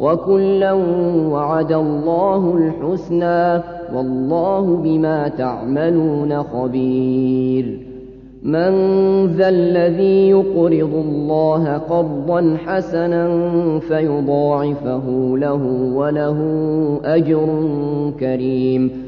وكلا وعد الله الحسنى والله بما تعملون خبير. من ذا الذي يقرض الله قرضا حسنا فيضاعفه له وله أجر كريم.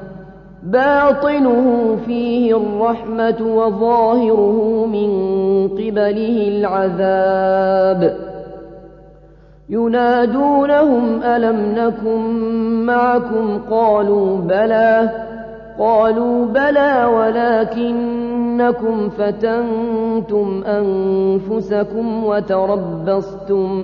باطنه فيه الرحمة وظاهره من قبله العذاب. ينادونهم ألم نكن معكم؟ قالوا بلى. قالوا بلى ولكنكم فتنتم أنفسكم وتربصتم.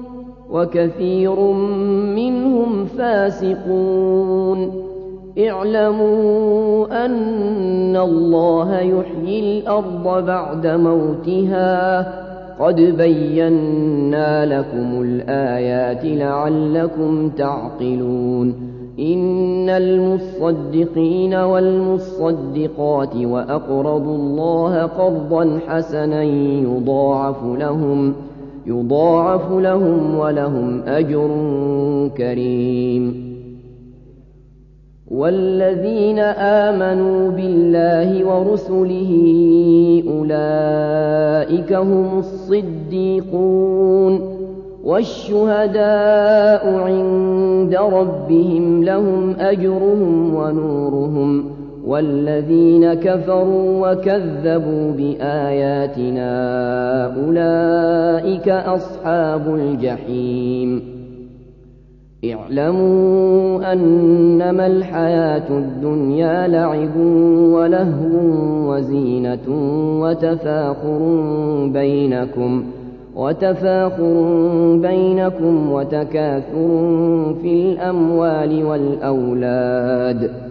وكثير منهم فاسقون. اعلموا أن الله يحيي الأرض بعد موتها. قد بينا لكم الآيات لعلكم تعقلون. إن المصدقين والمصدقات وأقرضوا الله قرضا حسنا يضاعف لهم. يضاعف لهم ولهم أجر كريم. والذين آمنوا بالله ورسله أولئك هم الصديقون. والشهداء عند ربهم لهم أجرهم ونورهم. والذين كفروا وكذبوا بآياتنا أولئك أصحاب الجحيم. اعلموا أنما الحياة الدنيا لعب ولهو وزينة وتفاخر بينكم وتفاخر بينكم وتكاثر في الأموال والأولاد.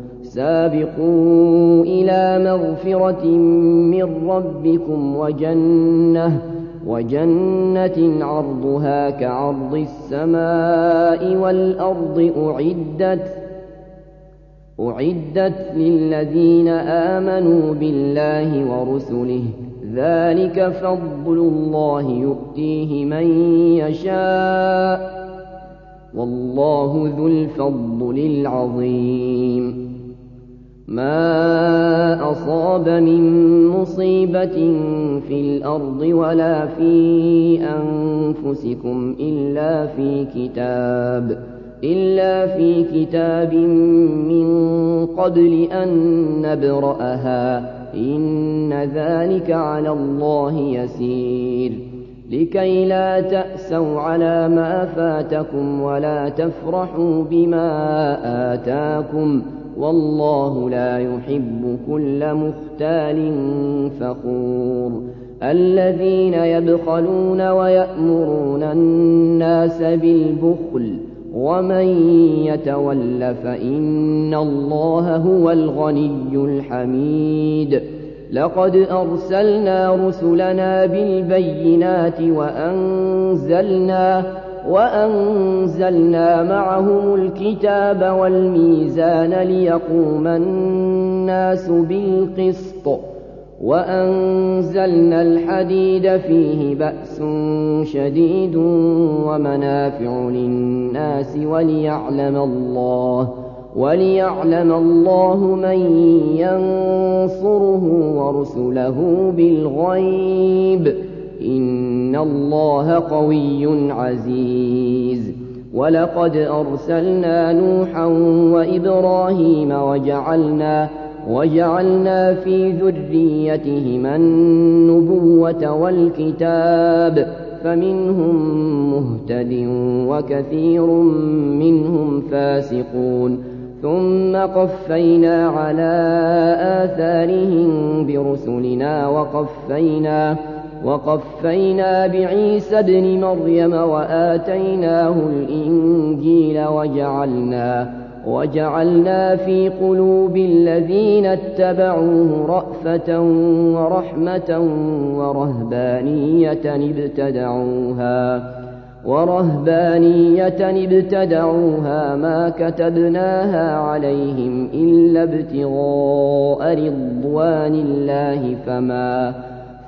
سابقوا إلى مغفرة من ربكم وجنة وجنة عرضها كعرض السماء والأرض أعدت أعدت للذين آمنوا بالله ورسله. ذلك فضل الله يؤتيه من يشاء والله ذو الفضل العظيم. ما أصاب من مصيبة في الأرض ولا في أنفسكم إلا في كتاب إلا في كتاب من قبل أن نبرأها إن ذلك على الله يسير لكي لا تأسوا على ما فاتكم ولا تفرحوا بما آتاكم ۖ والله لا يحب كل مختال فخور. الذين يبخلون ويأمرون الناس بالبخل ومن يتول فإن الله هو الغني الحميد. لقد أرسلنا رسلنا بالبينات وأنزلنا وأنزلنا معهم الكتاب والميزان ليقوم الناس بالقسط وأنزلنا الحديد فيه بأس شديد ومنافع للناس وليعلم الله وليعلم الله من ينصره ورسله بالغيب الله قوي عزيز. ولقد أرسلنا نوحا وإبراهيم وجعلنا وجعلنا في ذريتهما النبوة والكتاب فمنهم مهتد وكثير منهم فاسقون. ثم قفينا على آثارهم برسلنا وقفينا وقفينا بعيسى ابن مريم وآتيناه الإنجيل وجعلنا وجعلنا في قلوب الذين اتبعوه رأفة ورحمة ورهبانية ابتدعوها ورهبانية ابتدعوها ما كتبناها عليهم إلا ابتغاء رضوان الله فما